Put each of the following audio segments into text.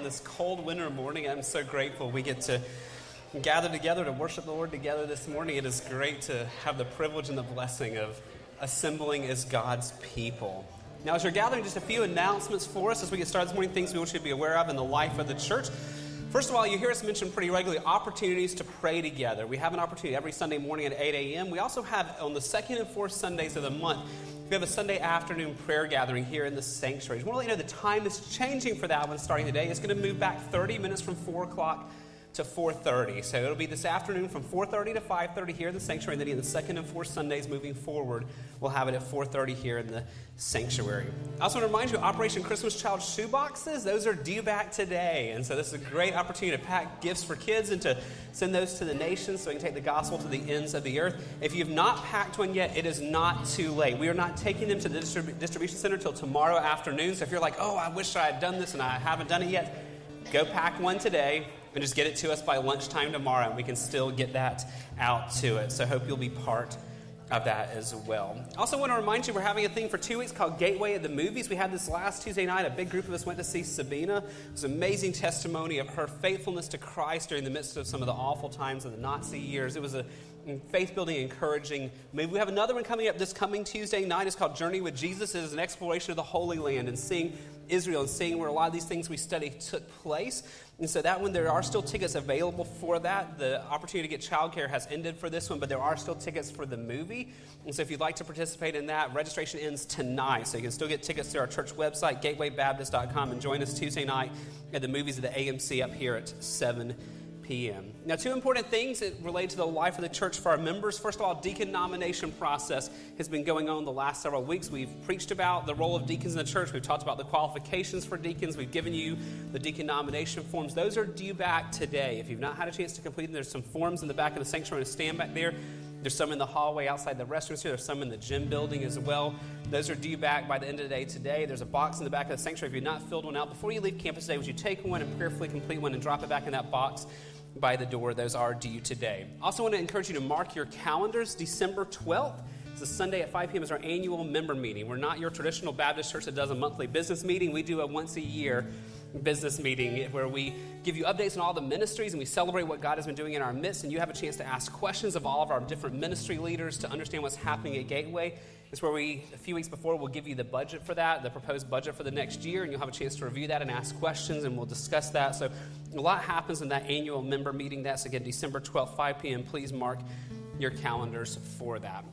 on this cold winter morning. I'm so grateful we get to gather together to worship the Lord together this morning. It is great to have the privilege and the blessing of assembling as God's people. Now, as you're gathering, just a few announcements for us as we get started this morning, things we want you to be aware of in the life of the church. First of all, you hear us mention pretty regularly opportunities to pray together. We have an opportunity every Sunday morning at 8 a.m. We also have on the second and fourth Sundays of the month, we have a Sunday afternoon prayer gathering here in the sanctuary. I want to let you know the time is changing for that one starting today. It's going to move back 30 minutes from 4 o'clock to 4.30 so it'll be this afternoon from 4.30 to 5.30 here in the sanctuary and then in the second and fourth sundays moving forward we'll have it at 4.30 here in the sanctuary. I also want to remind you operation christmas child shoe boxes those are due back today. And so this is a great opportunity to pack gifts for kids and to send those to the nations so we can take the gospel to the ends of the earth. If you've not packed one yet it is not too late. We are not taking them to the distrib- distribution center until tomorrow afternoon. So if you're like oh i wish i had done this and i haven't done it yet go pack one today and just get it to us by lunchtime tomorrow, and we can still get that out to it. So, hope you'll be part of that as well. Also, want to remind you we're having a thing for two weeks called Gateway at the Movies. We had this last Tuesday night. A big group of us went to see Sabina. It was an amazing testimony of her faithfulness to Christ during the midst of some of the awful times of the Nazi years. It was a faith building, encouraging Maybe We have another one coming up this coming Tuesday night. It's called Journey with Jesus. It is an exploration of the Holy Land and seeing Israel and seeing where a lot of these things we study took place. And so that one, there are still tickets available for that. The opportunity to get childcare has ended for this one, but there are still tickets for the movie. And so if you'd like to participate in that, registration ends tonight. So you can still get tickets through our church website, gatewaybaptist.com, and join us Tuesday night at the movies at the AMC up here at 7 p.m. Now, two important things that relate to the life of the church for our members. First of all, deacon nomination process has been going on the last several weeks. We've preached about the role of deacons in the church. We've talked about the qualifications for deacons. We've given you the deacon nomination forms. Those are due back today. If you've not had a chance to complete them, there's some forms in the back of the sanctuary to stand back there. There's some in the hallway outside the restrooms here. There's some in the gym building as well. Those are due back by the end of the day today. There's a box in the back of the sanctuary. If you've not filled one out, before you leave campus today, would you take one and prayerfully complete one and drop it back in that box? By the door. Those are due today. Also, want to encourage you to mark your calendars. December 12th is a Sunday at 5 p.m. is our annual member meeting. We're not your traditional Baptist church that does a monthly business meeting. We do a once a year business meeting where we give you updates on all the ministries and we celebrate what God has been doing in our midst. And you have a chance to ask questions of all of our different ministry leaders to understand what's happening at Gateway. It's where we, a few weeks before, we'll give you the budget for that, the proposed budget for the next year, and you'll have a chance to review that and ask questions, and we'll discuss that. So, a lot happens in that annual member meeting. That's again December 12th, 5 p.m. Please mark your calendars for that.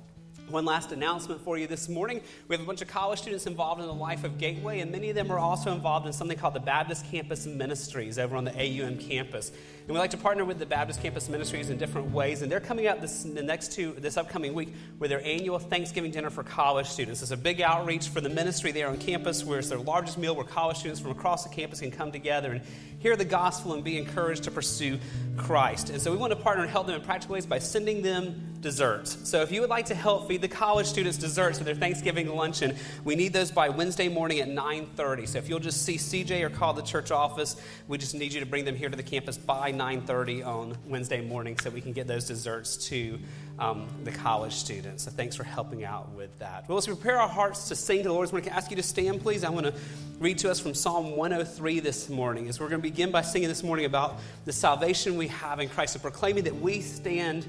One last announcement for you this morning. We have a bunch of college students involved in the life of Gateway, and many of them are also involved in something called the Baptist Campus Ministries over on the AUM campus. And we like to partner with the Baptist Campus Ministries in different ways, and they're coming up this the next two this upcoming week with their annual Thanksgiving dinner for college students. It's a big outreach for the ministry there on campus, where it's their largest meal where college students from across the campus can come together and hear the gospel and be encouraged to pursue Christ. And so we want to partner and help them in practical ways by sending them desserts. So if you would like to help feed the college students desserts for their Thanksgiving luncheon, we need those by Wednesday morning at 9:30. So if you'll just see CJ or call the church office, we just need you to bring them here to the campus by 9:30 on Wednesday morning so we can get those desserts to um, the college students. So thanks for helping out with that. Well, let's prepare our hearts to sing to the Lord. I want to ask you to stand, please. I want to read to us from Psalm 103 this morning. As we're going to begin by singing this morning about the salvation we have in Christ and proclaiming that we stand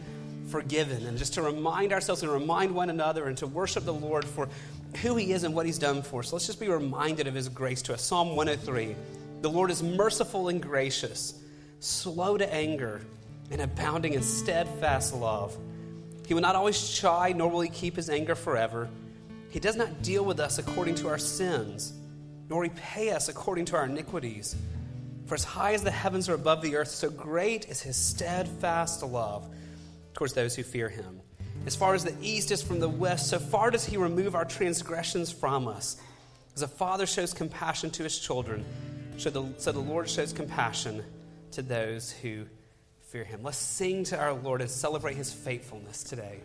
forgiven, and just to remind ourselves and remind one another and to worship the Lord for who He is and what He's done for us. So let's just be reminded of His grace to us. Psalm 103 The Lord is merciful and gracious, slow to anger, and abounding in steadfast love. He will not always chide, nor will He keep His anger forever. He does not deal with us according to our sins, nor repay us according to our iniquities. For as high as the heavens are above the earth, so great is His steadfast love towards those who fear him. As far as the east is from the west, so far does he remove our transgressions from us. As a father shows compassion to his children, so the, so the Lord shows compassion to those who fear him. Let's sing to our Lord and celebrate his faithfulness today.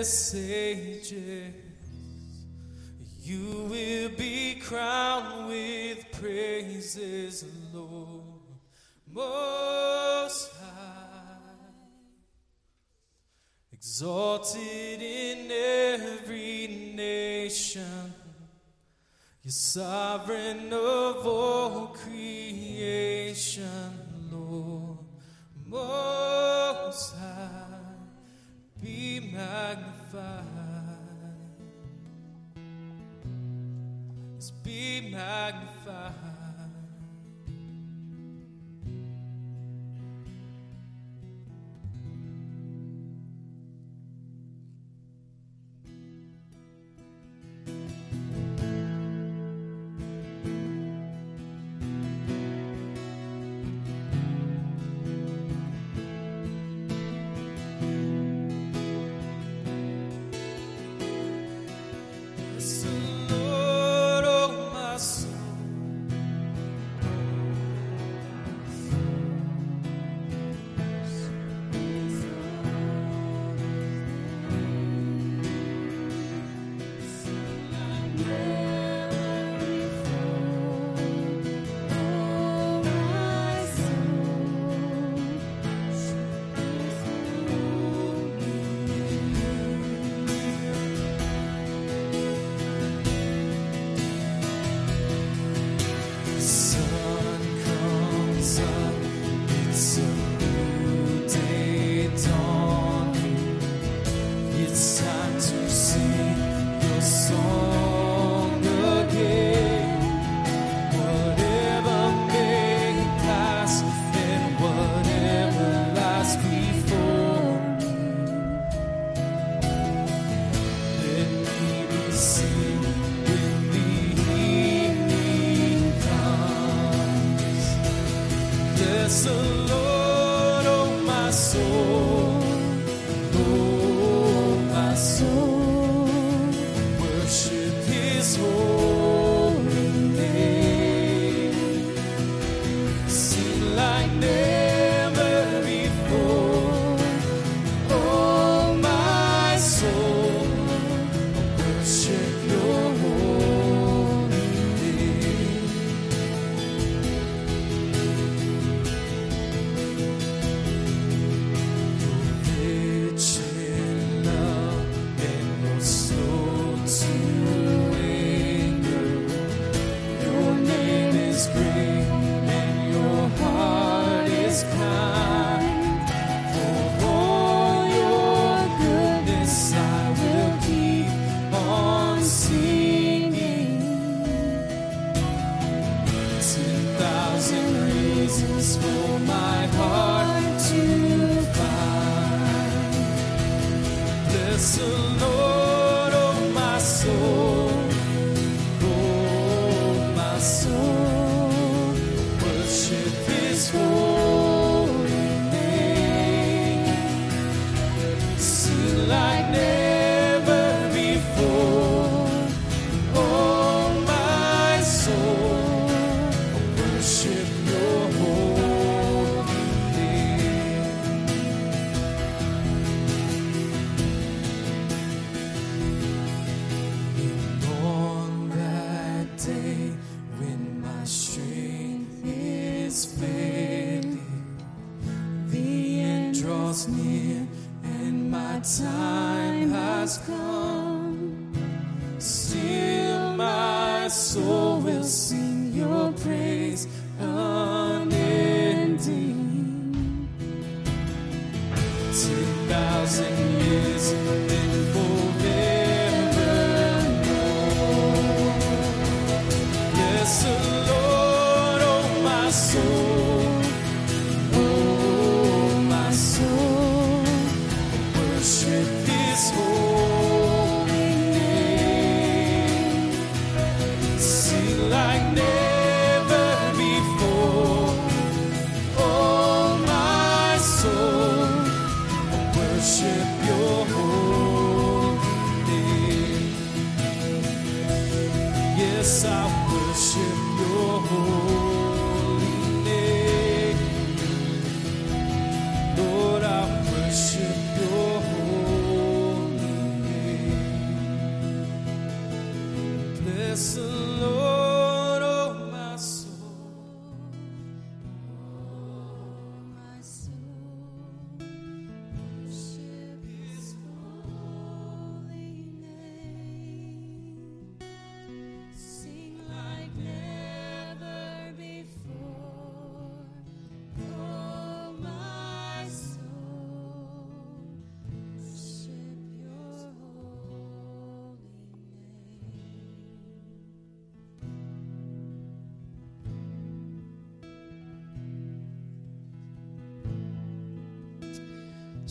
messages, you will be crowned with praises, Lord, most high, exalted in every nation. You're sovereign of all creation, Lord, most high, be magnified magnified. Let's be magnified.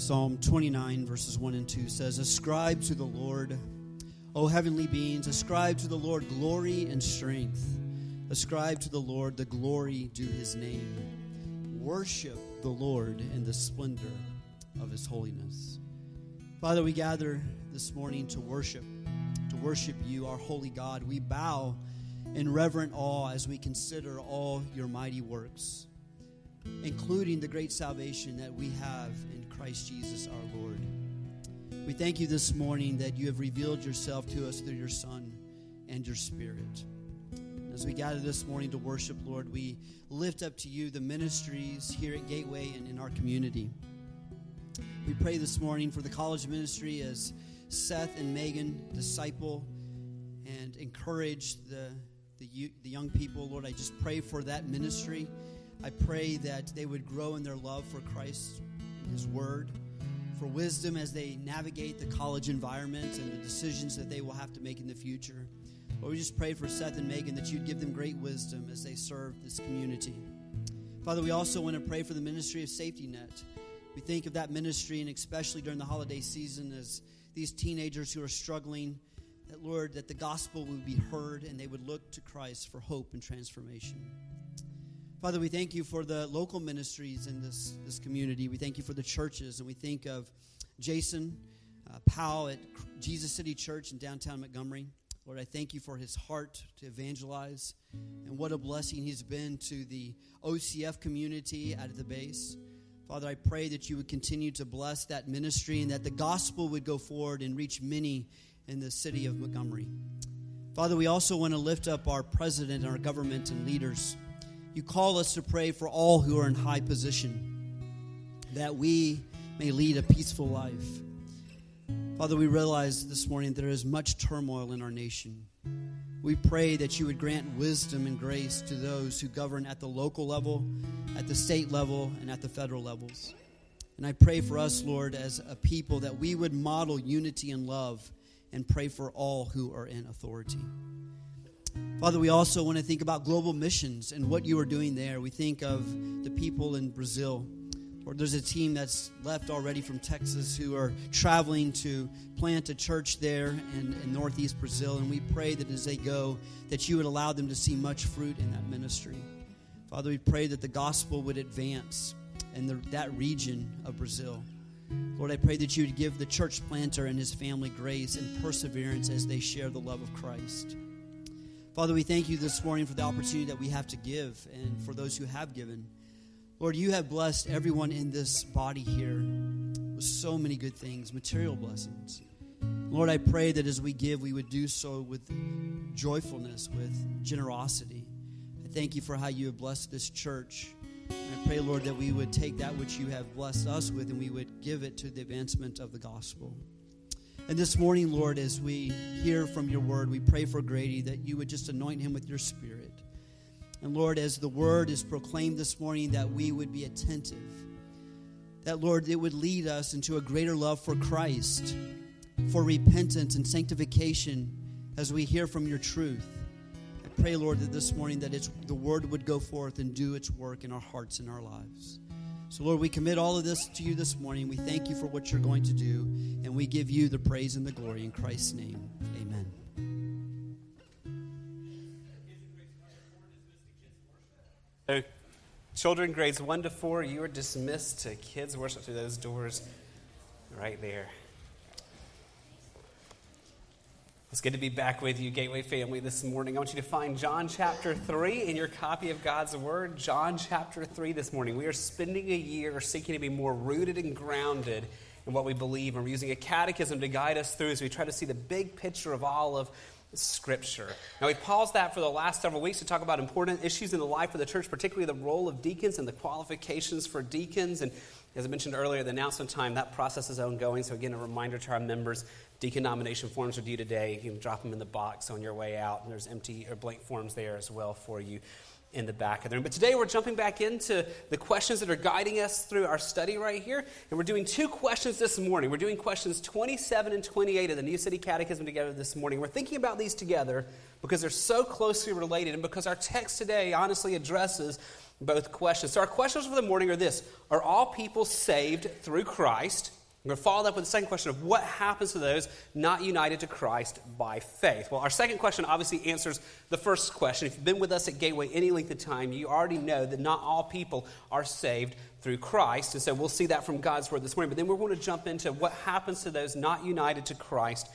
Psalm 29, verses 1 and 2 says, Ascribe to the Lord, O heavenly beings, ascribe to the Lord glory and strength. Ascribe to the Lord the glory due his name. Worship the Lord in the splendor of his holiness. Father, we gather this morning to worship, to worship you, our holy God. We bow in reverent awe as we consider all your mighty works including the great salvation that we have in Christ Jesus our Lord. We thank you this morning that you have revealed yourself to us through your Son and your Spirit. As we gather this morning to worship, Lord, we lift up to you the ministries here at Gateway and in our community. We pray this morning for the college ministry as Seth and Megan disciple and encourage the, the, the young people. Lord, I just pray for that ministry. I pray that they would grow in their love for Christ and His Word, for wisdom as they navigate the college environment and the decisions that they will have to make in the future. Lord, we just pray for Seth and Megan that you'd give them great wisdom as they serve this community. Father, we also want to pray for the ministry of Safety Net. We think of that ministry, and especially during the holiday season, as these teenagers who are struggling, that Lord, that the gospel would be heard and they would look to Christ for hope and transformation. Father, we thank you for the local ministries in this, this community. We thank you for the churches, and we think of Jason uh, Powell at Jesus City Church in downtown Montgomery. Lord, I thank you for his heart to evangelize, and what a blessing he's been to the OCF community at the base. Father, I pray that you would continue to bless that ministry and that the gospel would go forward and reach many in the city of Montgomery. Father, we also want to lift up our president and our government and leaders. You call us to pray for all who are in high position, that we may lead a peaceful life. Father, we realize this morning there is much turmoil in our nation. We pray that you would grant wisdom and grace to those who govern at the local level, at the state level, and at the federal levels. And I pray for us, Lord, as a people, that we would model unity and love and pray for all who are in authority. Father, we also want to think about global missions and what you are doing there. We think of the people in Brazil. Lord, there's a team that's left already from Texas who are traveling to plant a church there in, in northeast Brazil, and we pray that as they go, that you would allow them to see much fruit in that ministry. Father, we pray that the gospel would advance in the, that region of Brazil. Lord, I pray that you would give the church planter and his family grace and perseverance as they share the love of Christ. Father, we thank you this morning for the opportunity that we have to give and for those who have given. Lord, you have blessed everyone in this body here with so many good things, material blessings. Lord, I pray that as we give, we would do so with joyfulness, with generosity. I thank you for how you have blessed this church. And I pray, Lord, that we would take that which you have blessed us with and we would give it to the advancement of the gospel. And this morning, Lord, as we hear from your word, we pray for Grady that you would just anoint him with your spirit. And Lord, as the word is proclaimed this morning, that we would be attentive. That, Lord, it would lead us into a greater love for Christ, for repentance and sanctification as we hear from your truth. I pray, Lord, that this morning that it's, the word would go forth and do its work in our hearts and our lives. So, Lord, we commit all of this to you this morning. We thank you for what you're going to do, and we give you the praise and the glory in Christ's name. Amen. So, children grades 1 to 4, you are dismissed to kids worship through those doors right there. It's good to be back with you, Gateway family, this morning. I want you to find John chapter 3 in your copy of God's Word. John chapter 3 this morning. We are spending a year seeking to be more rooted and grounded in what we believe, and we're using a catechism to guide us through as we try to see the big picture of all of Scripture. Now, we paused that for the last several weeks to talk about important issues in the life of the church, particularly the role of deacons and the qualifications for deacons. And as I mentioned earlier, the announcement time, that process is ongoing. So, again, a reminder to our members deacon nomination forms are due today. You can drop them in the box on your way out, and there's empty or blank forms there as well for you in the back of the room. But today we're jumping back into the questions that are guiding us through our study right here. And we're doing two questions this morning. We're doing questions 27 and 28 of the New City Catechism together this morning. We're thinking about these together because they're so closely related and because our text today honestly addresses both questions. So our questions for the morning are this Are all people saved through Christ? We're going to follow up with the second question of what happens to those not united to Christ by faith. Well, our second question obviously answers the first question. If you've been with us at Gateway any length of time, you already know that not all people are saved through Christ. And so we'll see that from God's Word this morning. But then we're going to jump into what happens to those not united to Christ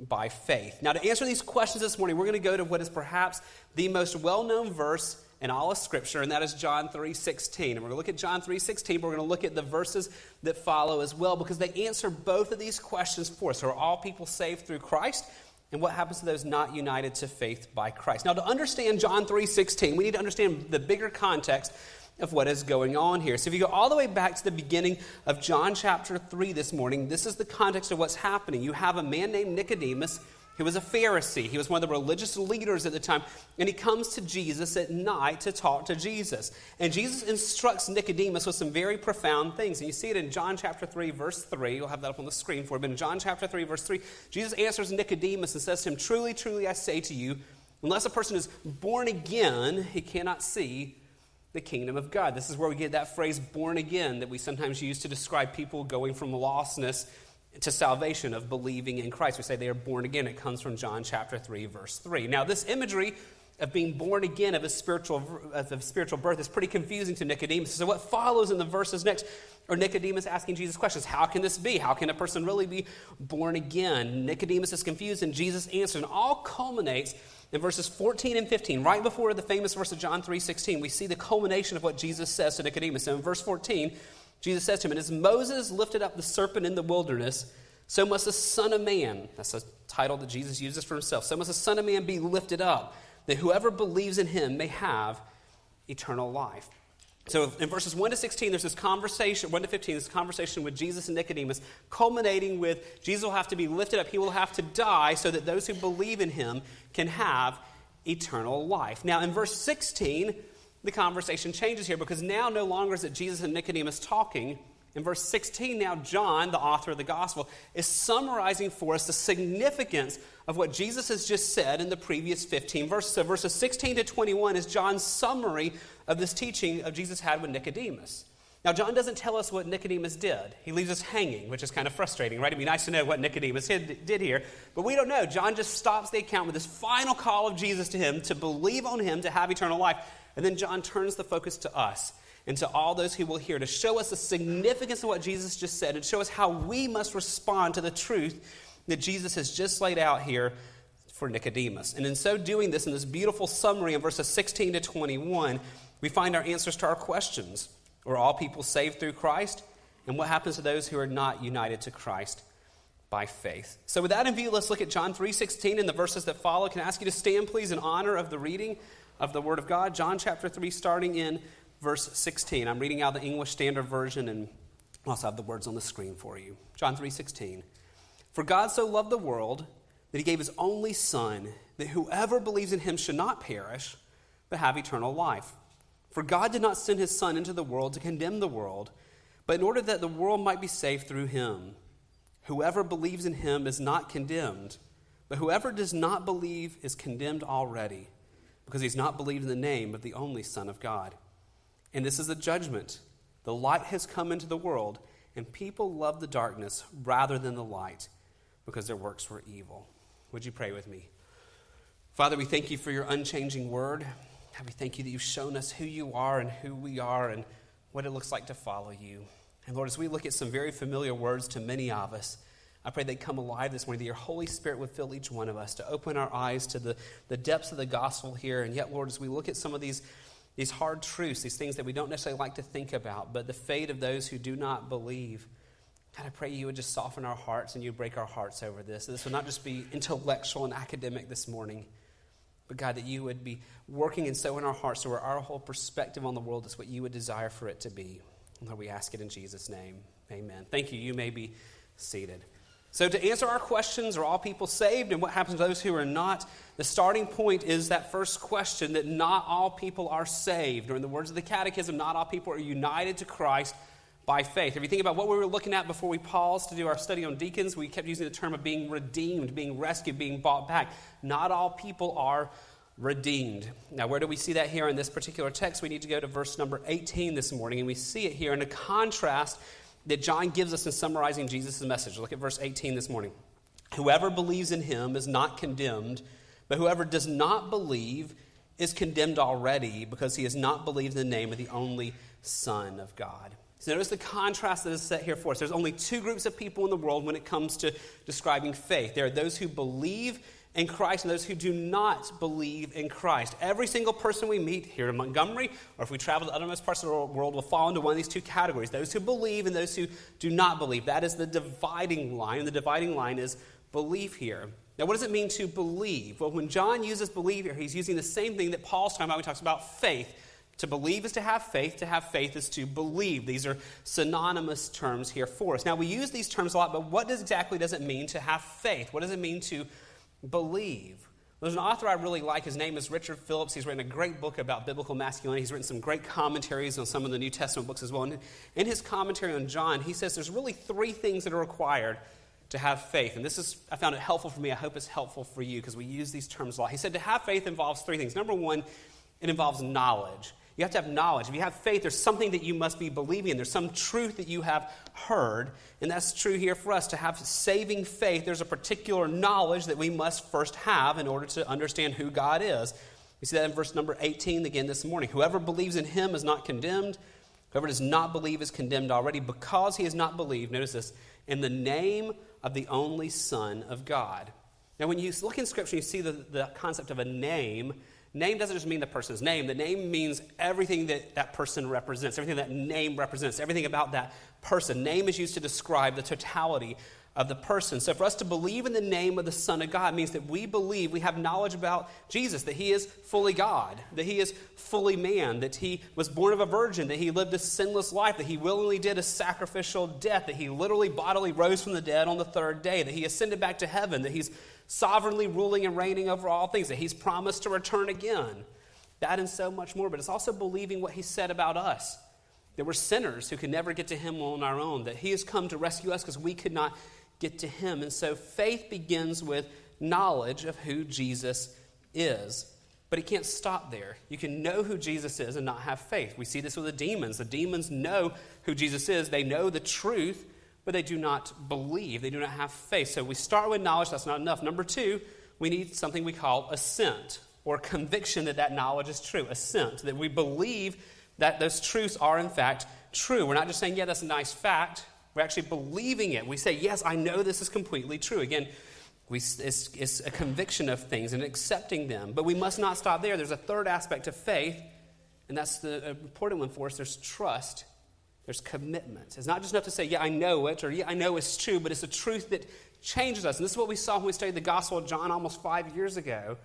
by faith. Now, to answer these questions this morning, we're going to go to what is perhaps the most well known verse in all of Scripture, and that is John 3.16. And we're going to look at John 3.16, but we're going to look at the verses that follow as well, because they answer both of these questions for us. Are all people saved through Christ? And what happens to those not united to faith by Christ? Now, to understand John 3.16, we need to understand the bigger context of what is going on here. So if you go all the way back to the beginning of John chapter 3 this morning, this is the context of what's happening. You have a man named Nicodemus he was a Pharisee. He was one of the religious leaders at the time. And he comes to Jesus at night to talk to Jesus. And Jesus instructs Nicodemus with some very profound things. And you see it in John chapter 3, verse 3. You'll have that up on the screen for you. But in John chapter 3, verse 3, Jesus answers Nicodemus and says to him, Truly, truly, I say to you, unless a person is born again, he cannot see the kingdom of God. This is where we get that phrase born again that we sometimes use to describe people going from lostness to salvation of believing in Christ. We say they are born again. It comes from John chapter 3, verse 3. Now, this imagery of being born again of a spiritual, of a spiritual birth is pretty confusing to Nicodemus. So, what follows in the verses next are Nicodemus asking Jesus questions How can this be? How can a person really be born again? Nicodemus is confused, and Jesus answers. And all culminates in verses 14 and 15, right before the famous verse of John 3 16. We see the culmination of what Jesus says to Nicodemus. So, in verse 14, Jesus says to him, And as Moses lifted up the serpent in the wilderness, so must the Son of Man, that's a title that Jesus uses for himself, so must the Son of Man be lifted up, that whoever believes in him may have eternal life. So in verses 1 to 16, there's this conversation, 1 to 15, this conversation with Jesus and Nicodemus, culminating with Jesus will have to be lifted up. He will have to die so that those who believe in him can have eternal life. Now, in verse 16, the conversation changes here because now no longer is it Jesus and Nicodemus talking. In verse 16, now John, the author of the gospel, is summarizing for us the significance of what Jesus has just said in the previous 15 verses. So verses 16 to 21 is John's summary of this teaching of Jesus had with Nicodemus. Now, John doesn't tell us what Nicodemus did. He leaves us hanging, which is kind of frustrating, right? It'd be nice to know what Nicodemus did, here, but we don't know. John just stops the account with this final call of Jesus to him to believe on him to have eternal life. And then John turns the focus to us and to all those who will hear to show us the significance of what Jesus just said and show us how we must respond to the truth that Jesus has just laid out here for Nicodemus. And in so doing this, in this beautiful summary in verses 16 to 21, we find our answers to our questions. Are all people saved through Christ? And what happens to those who are not united to Christ by faith? So with that in view, let's look at John 3:16 and the verses that follow. Can I ask you to stand please in honor of the reading of the word of God? John chapter 3 starting in verse 16. I'm reading out the English Standard Version and I also have the words on the screen for you. John 3:16. For God so loved the world that he gave his only son that whoever believes in him should not perish but have eternal life. For God did not send his Son into the world to condemn the world, but in order that the world might be saved through him. Whoever believes in him is not condemned, but whoever does not believe is condemned already, because he's not believed in the name of the only Son of God. And this is the judgment. The light has come into the world, and people love the darkness rather than the light, because their works were evil. Would you pray with me? Father, we thank you for your unchanging word. We thank you that you've shown us who you are and who we are and what it looks like to follow you. And Lord, as we look at some very familiar words to many of us, I pray they come alive this morning, that your Holy Spirit would fill each one of us to open our eyes to the, the depths of the gospel here. And yet, Lord, as we look at some of these, these hard truths, these things that we don't necessarily like to think about, but the fate of those who do not believe, God, I pray you would just soften our hearts and you break our hearts over this. This would not just be intellectual and academic this morning, but God, that you would be working and so in our hearts so our whole perspective on the world is what you would desire for it to be. Lord, we ask it in Jesus' name. Amen. Thank you. You may be seated. So, to answer our questions, are all people saved and what happens to those who are not? The starting point is that first question that not all people are saved. Or, in the words of the Catechism, not all people are united to Christ by faith. If you think about what we were looking at before we paused to do our study on deacons, we kept using the term of being redeemed, being rescued, being bought back. Not all people are redeemed. Now, where do we see that here in this particular text? We need to go to verse number 18 this morning, and we see it here in a contrast that John gives us in summarizing Jesus' message. Look at verse 18 this morning. Whoever believes in him is not condemned, but whoever does not believe is condemned already because he has not believed in the name of the only Son of God. So notice the contrast that is set here for us. There's only two groups of people in the world when it comes to describing faith. There are those who believe in Christ and those who do not believe in Christ. Every single person we meet here in Montgomery, or if we travel to othermost parts of the world, will fall into one of these two categories those who believe and those who do not believe. That is the dividing line. The dividing line is belief here. Now, what does it mean to believe? Well, when John uses believe here, he's using the same thing that Paul's talking about when he talks about faith. To believe is to have faith. To have faith is to believe. These are synonymous terms here for us. Now, we use these terms a lot, but what does, exactly does it mean to have faith? What does it mean to believe? There's an author I really like. His name is Richard Phillips. He's written a great book about biblical masculinity. He's written some great commentaries on some of the New Testament books as well. And in his commentary on John, he says there's really three things that are required to have faith. And this is, I found it helpful for me. I hope it's helpful for you because we use these terms a lot. He said to have faith involves three things. Number one, it involves knowledge. You have to have knowledge. If you have faith, there's something that you must be believing in. There's some truth that you have heard. And that's true here for us. To have saving faith, there's a particular knowledge that we must first have in order to understand who God is. We see that in verse number 18 again this morning. Whoever believes in him is not condemned. Whoever does not believe is condemned already because he has not believed, notice this, in the name of the only Son of God. Now, when you look in Scripture, you see the, the concept of a name Name doesn't just mean the person's name. The name means everything that that person represents, everything that name represents, everything about that person. Name is used to describe the totality of the person. So for us to believe in the name of the Son of God means that we believe, we have knowledge about Jesus, that he is fully God, that he is fully man, that he was born of a virgin, that he lived a sinless life, that he willingly did a sacrificial death, that he literally bodily rose from the dead on the third day, that he ascended back to heaven, that he's sovereignly ruling and reigning over all things, that He's promised to return again. That and so much more. But it's also believing what He said about us that we're sinners who could never get to Him on our own, that He has come to rescue us because we could not get to Him. And so faith begins with knowledge of who Jesus is. But it can't stop there. You can know who Jesus is and not have faith. We see this with the demons. The demons know who Jesus is, they know the truth, but they do not believe. They do not have faith. So we start with knowledge, that's not enough. Number two, we need something we call assent or conviction that that knowledge is true. Assent, that we believe that those truths are in fact true. We're not just saying, yeah, that's a nice fact. We're actually believing it. We say, yes, I know this is completely true. Again, we, it's, it's a conviction of things and accepting them. But we must not stop there. There's a third aspect of faith, and that's the uh, important one for us. There's trust, there's commitment. It's not just enough to say, yeah, I know it, or yeah, I know it's true, but it's a truth that changes us. And this is what we saw when we studied the Gospel of John almost five years ago.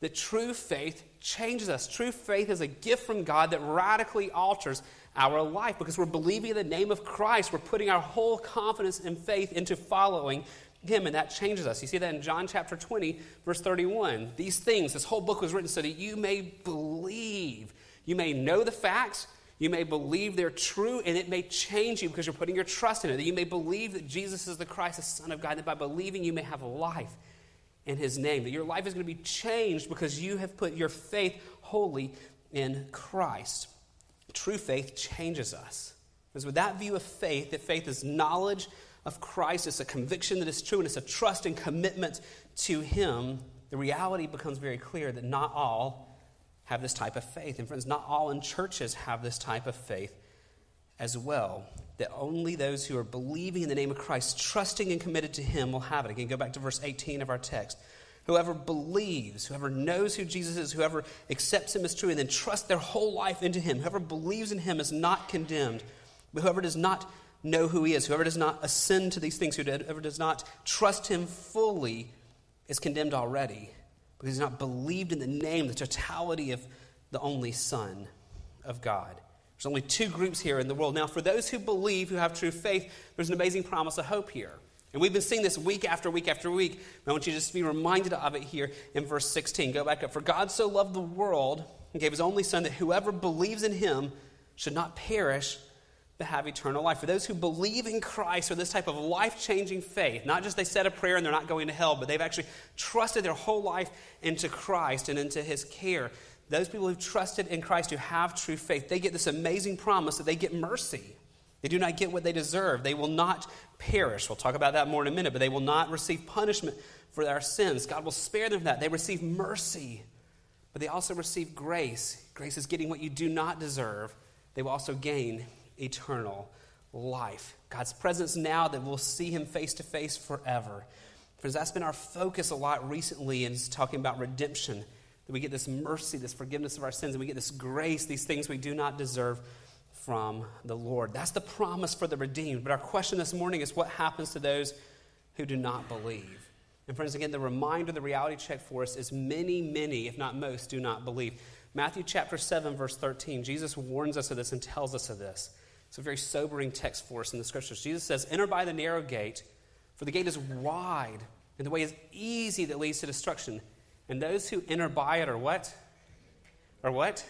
That true faith changes us. True faith is a gift from God that radically alters our life because we're believing in the name of Christ. We're putting our whole confidence and faith into following him, and that changes us. You see that in John chapter 20, verse 31. These things, this whole book was written so that you may believe. You may know the facts, you may believe they're true, and it may change you because you're putting your trust in it. That you may believe that Jesus is the Christ, the Son of God, that by believing you may have life in his name. That your life is going to be changed because you have put your faith wholly in Christ. True faith changes us. Because with that view of faith, that faith is knowledge of Christ, it's a conviction that is true, and it's a trust and commitment to Him, the reality becomes very clear that not all have this type of faith. And friends, not all in churches have this type of faith as well. That only those who are believing in the name of Christ, trusting and committed to Him, will have it. Again, go back to verse 18 of our text. Whoever believes, whoever knows who Jesus is, whoever accepts Him as true, and then trusts their whole life into Him, whoever believes in Him is not condemned. But whoever does not know who he is. Whoever does not ascend to these things, whoever does not trust him fully, is condemned already because he's not believed in the name, the totality of the only Son of God. There's only two groups here in the world. Now, for those who believe, who have true faith, there's an amazing promise of hope here. And we've been seeing this week after week after week. I want you to just be reminded of it here in verse 16. Go back up. For God so loved the world and gave his only Son that whoever believes in him should not perish to have eternal life. For those who believe in Christ or this type of life changing faith, not just they said a prayer and they're not going to hell, but they've actually trusted their whole life into Christ and into his care. Those people who've trusted in Christ, who have true faith, they get this amazing promise that they get mercy. They do not get what they deserve. They will not perish. We'll talk about that more in a minute, but they will not receive punishment for their sins. God will spare them that. They receive mercy, but they also receive grace. Grace is getting what you do not deserve. They will also gain eternal life. God's presence now that we'll see him face to face forever. Friends, that's been our focus a lot recently in talking about redemption. That we get this mercy, this forgiveness of our sins, and we get this grace, these things we do not deserve from the Lord. That's the promise for the redeemed. But our question this morning is what happens to those who do not believe? And friends, again, the reminder, the reality check for us is many, many, if not most, do not believe. Matthew chapter 7, verse 13, Jesus warns us of this and tells us of this. It's a very sobering text for us in the scriptures. Jesus says, Enter by the narrow gate, for the gate is wide, and the way is easy that leads to destruction. And those who enter by it are what? Are what?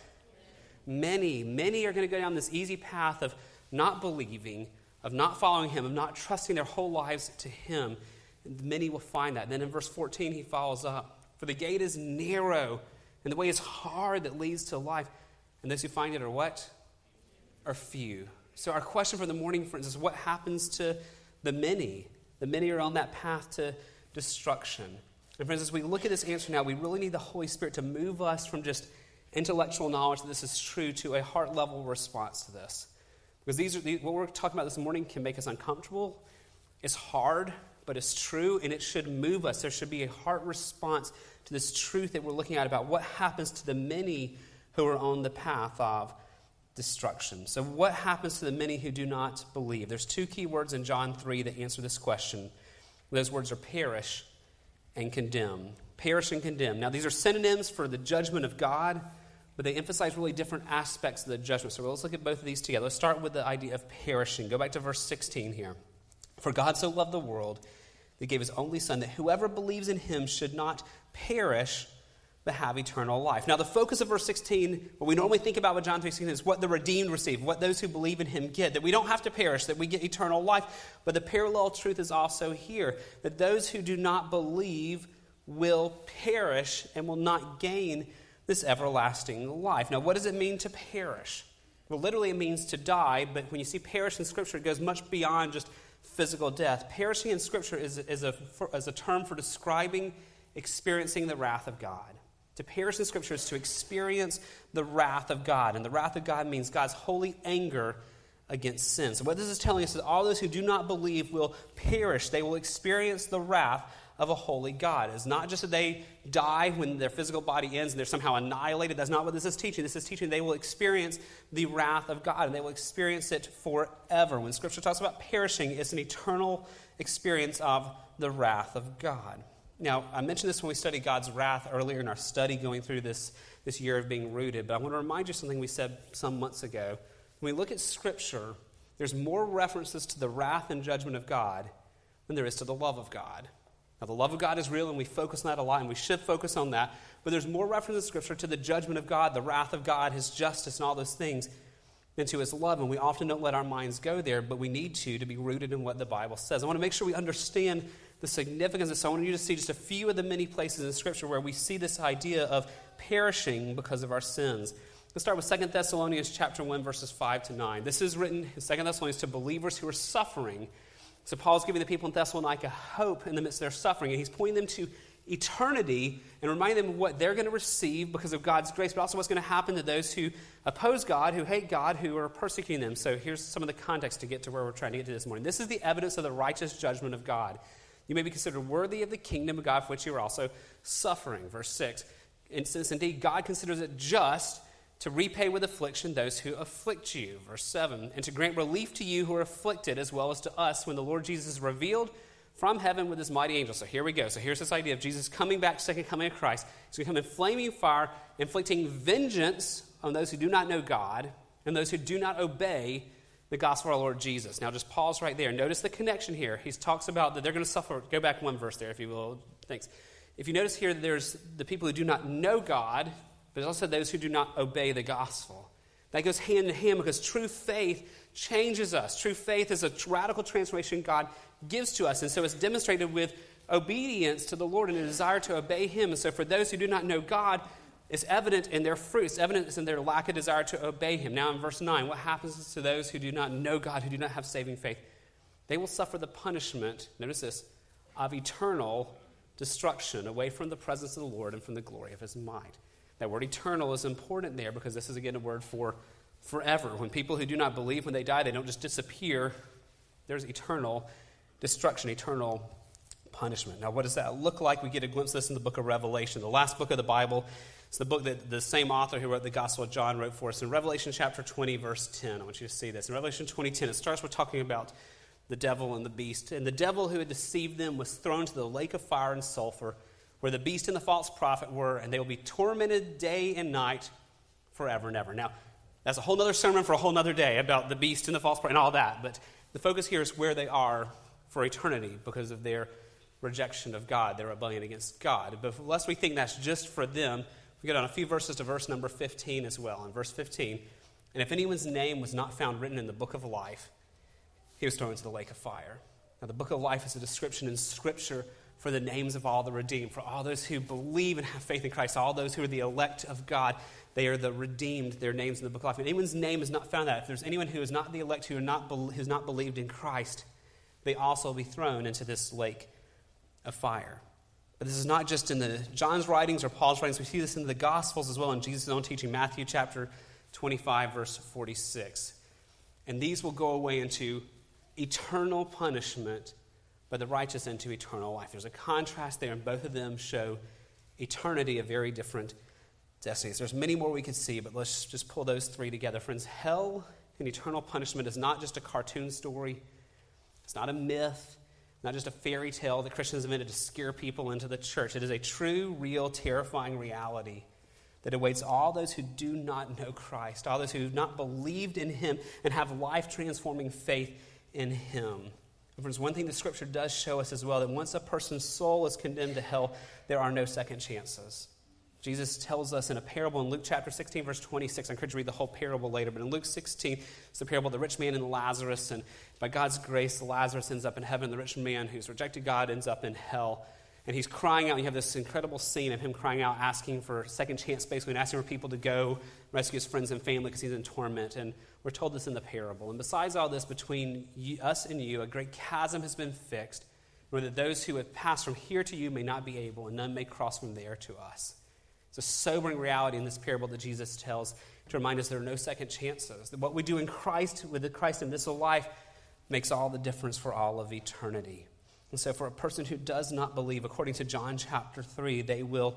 Many, many are going to go down this easy path of not believing, of not following Him, of not trusting their whole lives to Him. Many will find that. And then in verse 14, he follows up For the gate is narrow, and the way is hard that leads to life. And those who find it are what? Are few. So, our question for the morning, friends, is what happens to the many? The many are on that path to destruction. And, friends, as we look at this answer now, we really need the Holy Spirit to move us from just intellectual knowledge that this is true to a heart level response to this. Because these are, what we're talking about this morning can make us uncomfortable. It's hard, but it's true, and it should move us. There should be a heart response to this truth that we're looking at about what happens to the many who are on the path of destruction. So, what happens to the many who do not believe? There's two key words in John 3 that answer this question. Those words are perish and condemn. Perish and condemn. Now, these are synonyms for the judgment of God, but they emphasize really different aspects of the judgment. So, let's look at both of these together. Let's start with the idea of perishing. Go back to verse 16 here. For God so loved the world that he gave his only Son, that whoever believes in him should not perish but have eternal life. Now, the focus of verse 16, what we normally think about with John 3.16 is what the redeemed receive, what those who believe in him get, that we don't have to perish, that we get eternal life. But the parallel truth is also here, that those who do not believe will perish and will not gain this everlasting life. Now, what does it mean to perish? Well, literally, it means to die, but when you see perish in Scripture, it goes much beyond just physical death. Perishing in Scripture is, is, a, for, is a term for describing experiencing the wrath of God. To perish in Scripture is to experience the wrath of God. And the wrath of God means God's holy anger against sin. So, what this is telling us is all those who do not believe will perish. They will experience the wrath of a holy God. It's not just that they die when their physical body ends and they're somehow annihilated. That's not what this is teaching. This is teaching they will experience the wrath of God and they will experience it forever. When Scripture talks about perishing, it's an eternal experience of the wrath of God. Now, I mentioned this when we studied God's wrath earlier in our study going through this, this year of being rooted, but I want to remind you something we said some months ago. When we look at Scripture, there's more references to the wrath and judgment of God than there is to the love of God. Now, the love of God is real, and we focus on that a lot, and we should focus on that. But there's more reference in Scripture to the judgment of God, the wrath of God, His justice, and all those things than to His love. And we often don't let our minds go there, but we need to to be rooted in what the Bible says. I want to make sure we understand the significance of this. I want you to see just a few of the many places in Scripture where we see this idea of perishing because of our sins. Let's start with 2 Thessalonians chapter 1, verses 5 to 9. This is written in 2 Thessalonians to believers who are suffering so Paul's giving the people in Thessalonica hope in the midst of their suffering, and he's pointing them to eternity and reminding them what they're going to receive because of God's grace, but also what's going to happen to those who oppose God, who hate God, who are persecuting them. So here's some of the context to get to where we're trying to get to this morning. This is the evidence of the righteous judgment of God. You may be considered worthy of the kingdom of God for which you are also suffering. Verse 6. And since indeed God considers it just to repay with affliction those who afflict you. Verse 7 And to grant relief to you who are afflicted, as well as to us, when the Lord Jesus is revealed from heaven with his mighty angels. So here we go. So here's this idea of Jesus coming back, second coming of Christ. He's going to come in flaming fire, inflicting vengeance on those who do not know God and those who do not obey the gospel of our Lord Jesus. Now, just pause right there. Notice the connection here. He talks about that they're going to suffer. Go back one verse there, if you will. Thanks. If you notice here, there's the people who do not know God, but there's also those who do not obey the gospel. That goes hand in hand because true faith changes us. True faith is a radical transformation God gives to us. And so it's demonstrated with obedience to the Lord and a desire to obey Him. And so for those who do not know God, it's evident in their fruits, evident in their lack of desire to obey Him. Now, in verse 9, what happens to those who do not know God, who do not have saving faith? They will suffer the punishment, notice this, of eternal destruction away from the presence of the Lord and from the glory of His might. That word eternal is important there because this is again a word for forever. When people who do not believe when they die, they don't just disappear. There's eternal destruction, eternal punishment. Now, what does that look like? We get a glimpse of this in the book of Revelation, the last book of the Bible. It's the book that the same author who wrote the Gospel of John wrote for us. In Revelation chapter 20, verse 10, I want you to see this. In Revelation 20:10, it starts with talking about the devil and the beast. And the devil who had deceived them was thrown to the lake of fire and sulfur where the beast and the false prophet were, and they will be tormented day and night forever and ever. Now, that's a whole other sermon for a whole other day about the beast and the false prophet and all that, but the focus here is where they are for eternity because of their rejection of God, their rebellion against God. But lest we think that's just for them, we get on a few verses to verse number 15 as well. In verse 15, and if anyone's name was not found written in the book of life, he was thrown into the lake of fire. Now, the book of life is a description in Scripture for the names of all the redeemed, for all those who believe and have faith in Christ, all those who are the elect of God. They are the redeemed, their names in the book of life. If anyone's name is not found that, if there's anyone who is not the elect, who not has not believed in Christ, they also will be thrown into this lake of fire. This is not just in the John's writings or Paul's writings. We see this in the Gospels as well in Jesus' own teaching, Matthew chapter 25, verse 46. And these will go away into eternal punishment but the righteous into eternal life. There's a contrast there, and both of them show eternity of very different destinies. There's many more we could see, but let's just pull those three together. Friends, hell and eternal punishment is not just a cartoon story, it's not a myth, not just a fairy tale that Christians invented to scare people into the church. It is a true, real, terrifying reality that awaits all those who do not know Christ, all those who have not believed in Him and have life transforming faith in Him. Friends, one thing the scripture does show us as well that once a person's soul is condemned to hell, there are no second chances. Jesus tells us in a parable in Luke chapter 16, verse 26. I encourage you to read the whole parable later, but in Luke 16, it's the parable of the rich man and Lazarus. And by God's grace, Lazarus ends up in heaven. The rich man who's rejected God ends up in hell. And he's crying out. You have this incredible scene of him crying out, asking for second chance, basically, and asking for people to go rescue his friends and family because he's in torment. And we're told this in the parable. And besides all this, between you, us and you, a great chasm has been fixed, where that those who have passed from here to you may not be able, and none may cross from there to us. It's a sobering reality in this parable that Jesus tells to remind us there are no second chances. That what we do in Christ, with Christ in this life, makes all the difference for all of eternity. And so, for a person who does not believe, according to John chapter 3, they will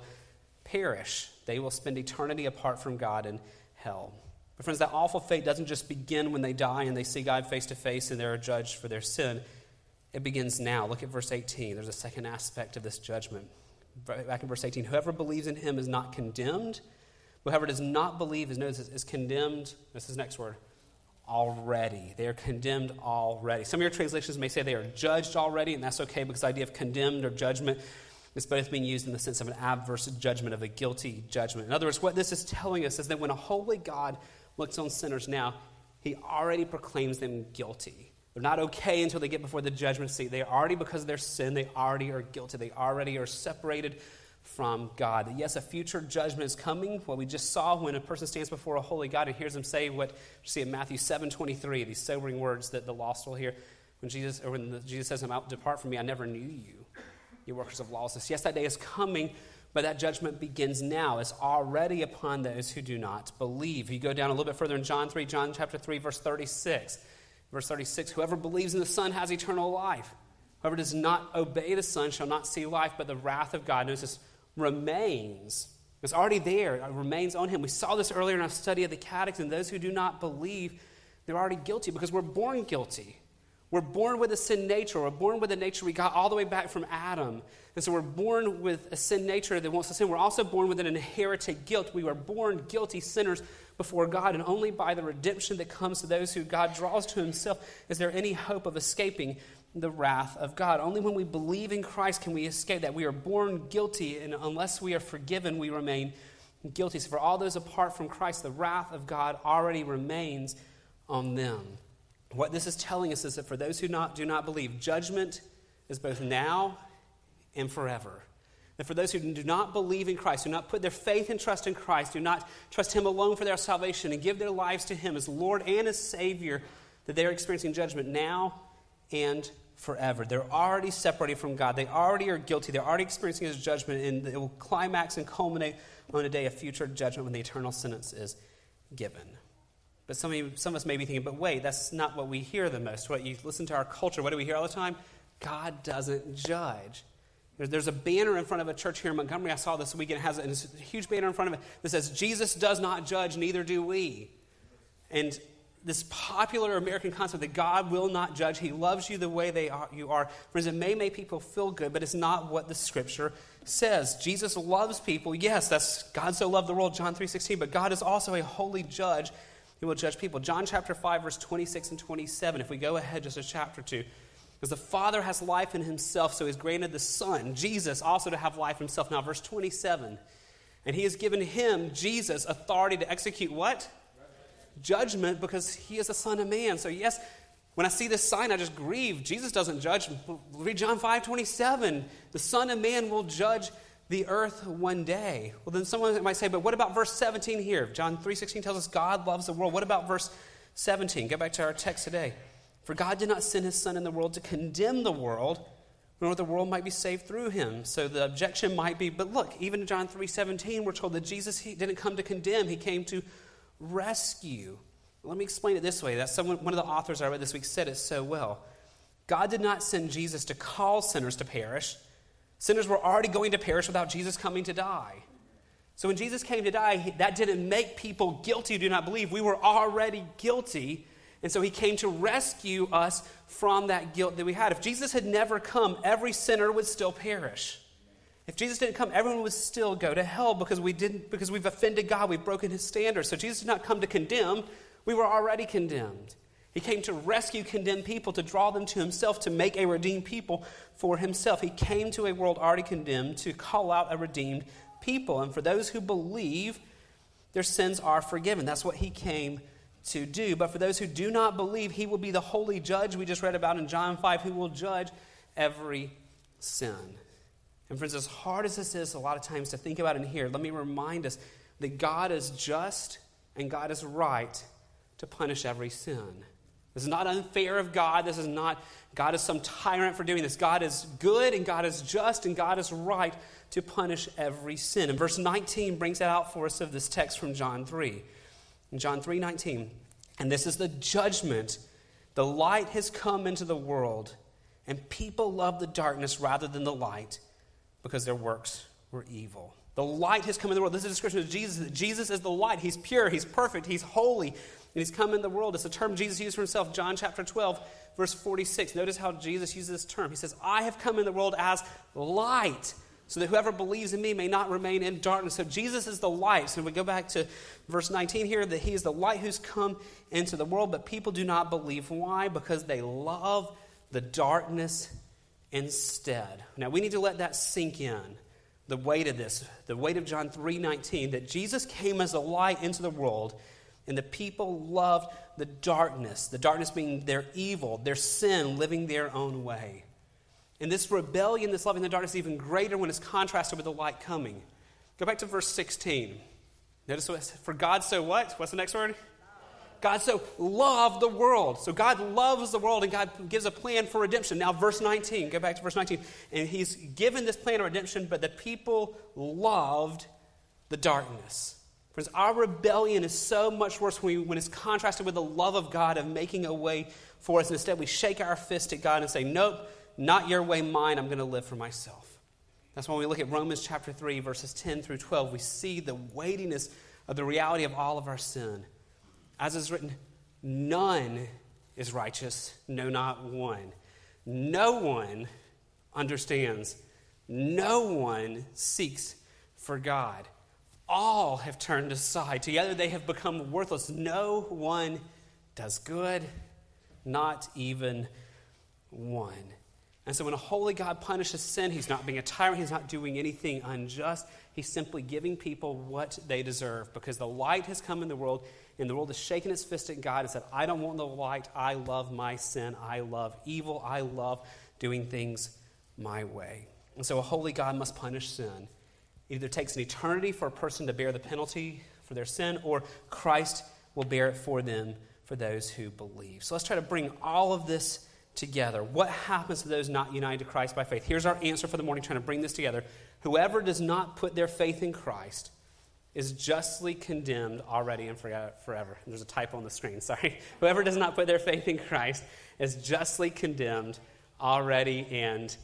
perish. They will spend eternity apart from God in hell. But, friends, that awful fate doesn't just begin when they die and they see God face to face and they're judged for their sin. It begins now. Look at verse 18. There's a second aspect of this judgment. Back in verse 18 Whoever believes in him is not condemned. Whoever does not believe is, notice, is condemned. This is next word already. They are condemned already. Some of your translations may say they are judged already, and that's okay because the idea of condemned or judgment is both being used in the sense of an adverse judgment, of a guilty judgment. In other words, what this is telling us is that when a holy God looks on sinners now, he already proclaims them guilty. They're not okay until they get before the judgment seat. They already, because of their sin, they already are guilty. They already are separated from God. Yes, a future judgment is coming. What we just saw when a person stands before a holy God and hears him say what you see in Matthew 7 23, these sobering words that the lost will hear. When Jesus, or when the, Jesus says, I'm out, depart from me, I never knew you, you workers of lawlessness. Yes, that day is coming, but that judgment begins now. It's already upon those who do not believe. You go down a little bit further in John 3, John chapter 3, verse 36. Verse 36 Whoever believes in the Son has eternal life. Whoever does not obey the Son shall not see life, but the wrath of God. Notice this remains. It's already there. It remains on him. We saw this earlier in our study of the Catechism. Those who do not believe, they're already guilty because we're born guilty. We're born with a sin nature. We're born with a nature we got all the way back from Adam. And so we're born with a sin nature that wants to sin. We're also born with an inherited guilt. We were born guilty sinners before God, and only by the redemption that comes to those who God draws to himself is there any hope of escaping the wrath of God. Only when we believe in Christ can we escape that. We are born guilty, and unless we are forgiven, we remain guilty. So, for all those apart from Christ, the wrath of God already remains on them. What this is telling us is that for those who not, do not believe, judgment is both now and forever. That for those who do not believe in Christ, do not put their faith and trust in Christ, do not trust Him alone for their salvation, and give their lives to Him as Lord and as Savior, that they are experiencing judgment now and forever. They're already separated from God. They already are guilty. They're already experiencing His judgment, and it will climax and culminate on a day of future judgment when the eternal sentence is given. But some of, you, some of us may be thinking, but wait, that's not what we hear the most. What you listen to our culture, what do we hear all the time? God doesn't judge. There's a banner in front of a church here in Montgomery. I saw this weekend. It has a, huge banner in front of it that says, Jesus does not judge, neither do we. And this popular American concept that God will not judge, He loves you the way they are, you are. Friends, it may make people feel good, but it's not what the Scripture says. Jesus loves people. Yes, that's God so loved the world, John 3.16, but God is also a holy judge who will judge people. John chapter 5, verse 26 and 27, if we go ahead just a chapter 2. Because the Father has life in himself, so he's granted the Son, Jesus, also to have life himself. Now, verse 27. And he has given him, Jesus, authority to execute what? Judgment, because he is the Son of Man. So, yes, when I see this sign, I just grieve. Jesus doesn't judge. Read John 5 27. The Son of Man will judge the earth one day. Well, then someone might say, but what about verse 17 here? John 3.16 tells us God loves the world. What about verse 17? Go back to our text today. For God did not send his Son in the world to condemn the world, nor that the world might be saved through him. So the objection might be, but look, even in John 3.17, we're told that Jesus he didn't come to condemn, he came to rescue. Let me explain it this way. That's someone, one of the authors I read this week said it so well. God did not send Jesus to call sinners to perish. Sinners were already going to perish without Jesus coming to die. So when Jesus came to die, that didn't make people guilty who do not believe. We were already guilty. And so he came to rescue us from that guilt that we had. If Jesus had never come, every sinner would still perish. If Jesus didn't come, everyone would still go to hell because we didn't because we've offended God, we've broken his standards. So Jesus did not come to condemn, we were already condemned. He came to rescue condemned people, to draw them to himself, to make a redeemed people for himself. He came to a world already condemned to call out a redeemed people. And for those who believe, their sins are forgiven. That's what he came to do. But for those who do not believe, he will be the holy judge we just read about in John 5, who will judge every sin. And friends, as hard as this is a lot of times to think about and hear, let me remind us that God is just and God is right to punish every sin. This is not unfair of God. This is not God is some tyrant for doing this. God is good and God is just and God is right to punish every sin. And verse 19 brings that out for us of this text from John 3. In John 3 19, and this is the judgment. The light has come into the world, and people love the darkness rather than the light because their works were evil. The light has come in the world. This is a description of Jesus. Jesus is the light. He's pure, he's perfect, he's holy, and he's come in the world. It's a term Jesus used for himself, John chapter 12, verse 46. Notice how Jesus uses this term. He says, I have come in the world as light, so that whoever believes in me may not remain in darkness. So Jesus is the light. So we go back to verse 19 here, that he is the light who's come into the world, but people do not believe. Why? Because they love the darkness instead. Now we need to let that sink in. The weight of this, the weight of John 3:19 that Jesus came as a light into the world and the people loved the darkness, the darkness being their evil, their sin, living their own way. And this rebellion, this loving the darkness, is even greater when it's contrasted with the light coming. Go back to verse 16. Notice what, for God so what? What's the next word? God so loved the world. So God loves the world and God gives a plan for redemption. Now, verse 19, go back to verse 19. And He's given this plan of redemption, but the people loved the darkness. Friends, our rebellion is so much worse when, we, when it's contrasted with the love of God of making a way for us. Instead, we shake our fist at God and say, Nope, not your way, mine. I'm going to live for myself. That's when we look at Romans chapter 3, verses 10 through 12. We see the weightiness of the reality of all of our sin. As is written, none is righteous, no, not one. No one understands. No one seeks for God. All have turned aside. Together they have become worthless. No one does good, not even one. And so when a holy God punishes sin, he's not being a tyrant, he's not doing anything unjust. He's simply giving people what they deserve because the light has come in the world, and the world has shaken its fist at God and said, I don't want the light. I love my sin. I love evil. I love doing things my way. And so a holy God must punish sin. It either takes an eternity for a person to bear the penalty for their sin, or Christ will bear it for them for those who believe. So let's try to bring all of this together. What happens to those not united to Christ by faith? Here's our answer for the morning, trying to bring this together. Whoever does not put their faith in Christ is justly condemned already and forever. There's a typo on the screen, sorry. Whoever does not put their faith in Christ is justly condemned already and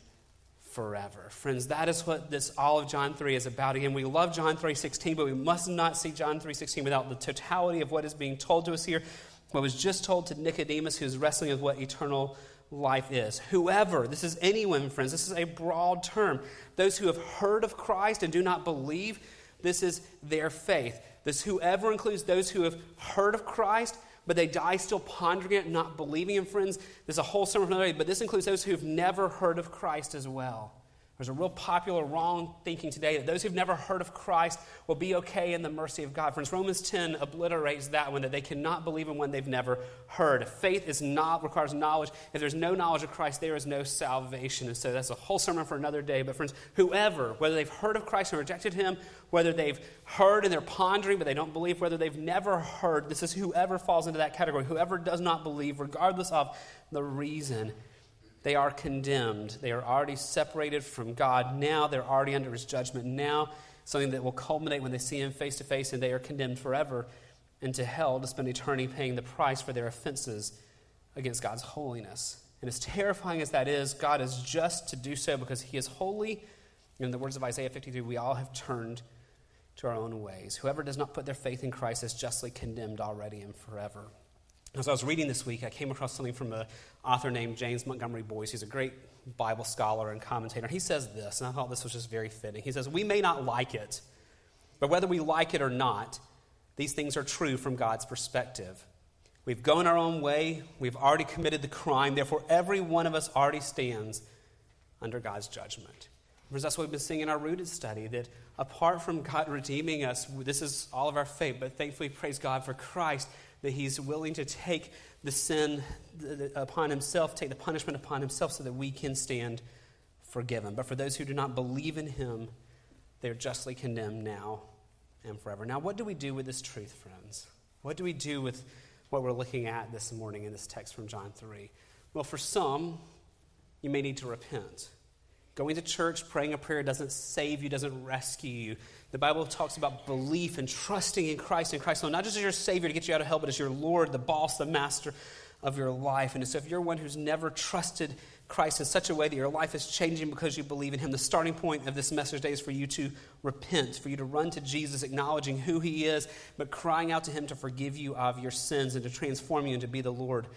forever. Friends, that is what this all of John 3 is about. Again, we love John 3:16, but we must not see John 3:16 without the totality of what is being told to us here. What was just told to Nicodemus who's wrestling with what eternal life is. Whoever, this is anyone, friends, this is a broad term. Those who have heard of Christ and do not believe, this is their faith. This whoever includes those who have heard of Christ, but they die still pondering it, not believing in friends. There's a whole sermon for another day, but this includes those who have never heard of Christ as well. There's a real popular wrong thinking today that those who've never heard of Christ will be okay in the mercy of God. Friends, Romans 10 obliterates that one, that they cannot believe in one they've never heard. Faith is not requires knowledge. If there's no knowledge of Christ, there is no salvation. And so that's a whole sermon for another day. But friends, whoever, whether they've heard of Christ and rejected him, whether they've heard and they're pondering but they don't believe, whether they've never heard, this is whoever falls into that category. Whoever does not believe, regardless of the reason they are condemned. They are already separated from God. Now they're already under his judgment. Now, something that will culminate when they see him face to face, and they are condemned forever into hell to spend eternity paying the price for their offenses against God's holiness. And as terrifying as that is, God is just to do so because he is holy. In the words of Isaiah 53, we all have turned to our own ways. Whoever does not put their faith in Christ is justly condemned already and forever. As I was reading this week, I came across something from an author named James Montgomery Boice. He's a great Bible scholar and commentator. He says this, and I thought this was just very fitting. He says, We may not like it, but whether we like it or not, these things are true from God's perspective. We've gone our own way, we've already committed the crime, therefore, every one of us already stands under God's judgment. Because that's what we've been seeing in our rooted study that apart from God redeeming us, this is all of our fate, but thankfully, praise God for Christ that he's willing to take the sin upon himself, take the punishment upon himself so that we can stand forgiven. But for those who do not believe in him, they are justly condemned now and forever. Now, what do we do with this truth, friends? What do we do with what we're looking at this morning in this text from John 3? Well, for some, you may need to repent. Going to church, praying a prayer doesn't save you, doesn't rescue you. The Bible talks about belief and trusting in Christ and Christ alone, not just as your Savior to get you out of hell, but as your Lord, the boss, the master of your life. And so, if you're one who's never trusted Christ in such a way that your life is changing because you believe in Him, the starting point of this message today is for you to repent, for you to run to Jesus, acknowledging who He is, but crying out to Him to forgive you of your sins and to transform you and to be the Lord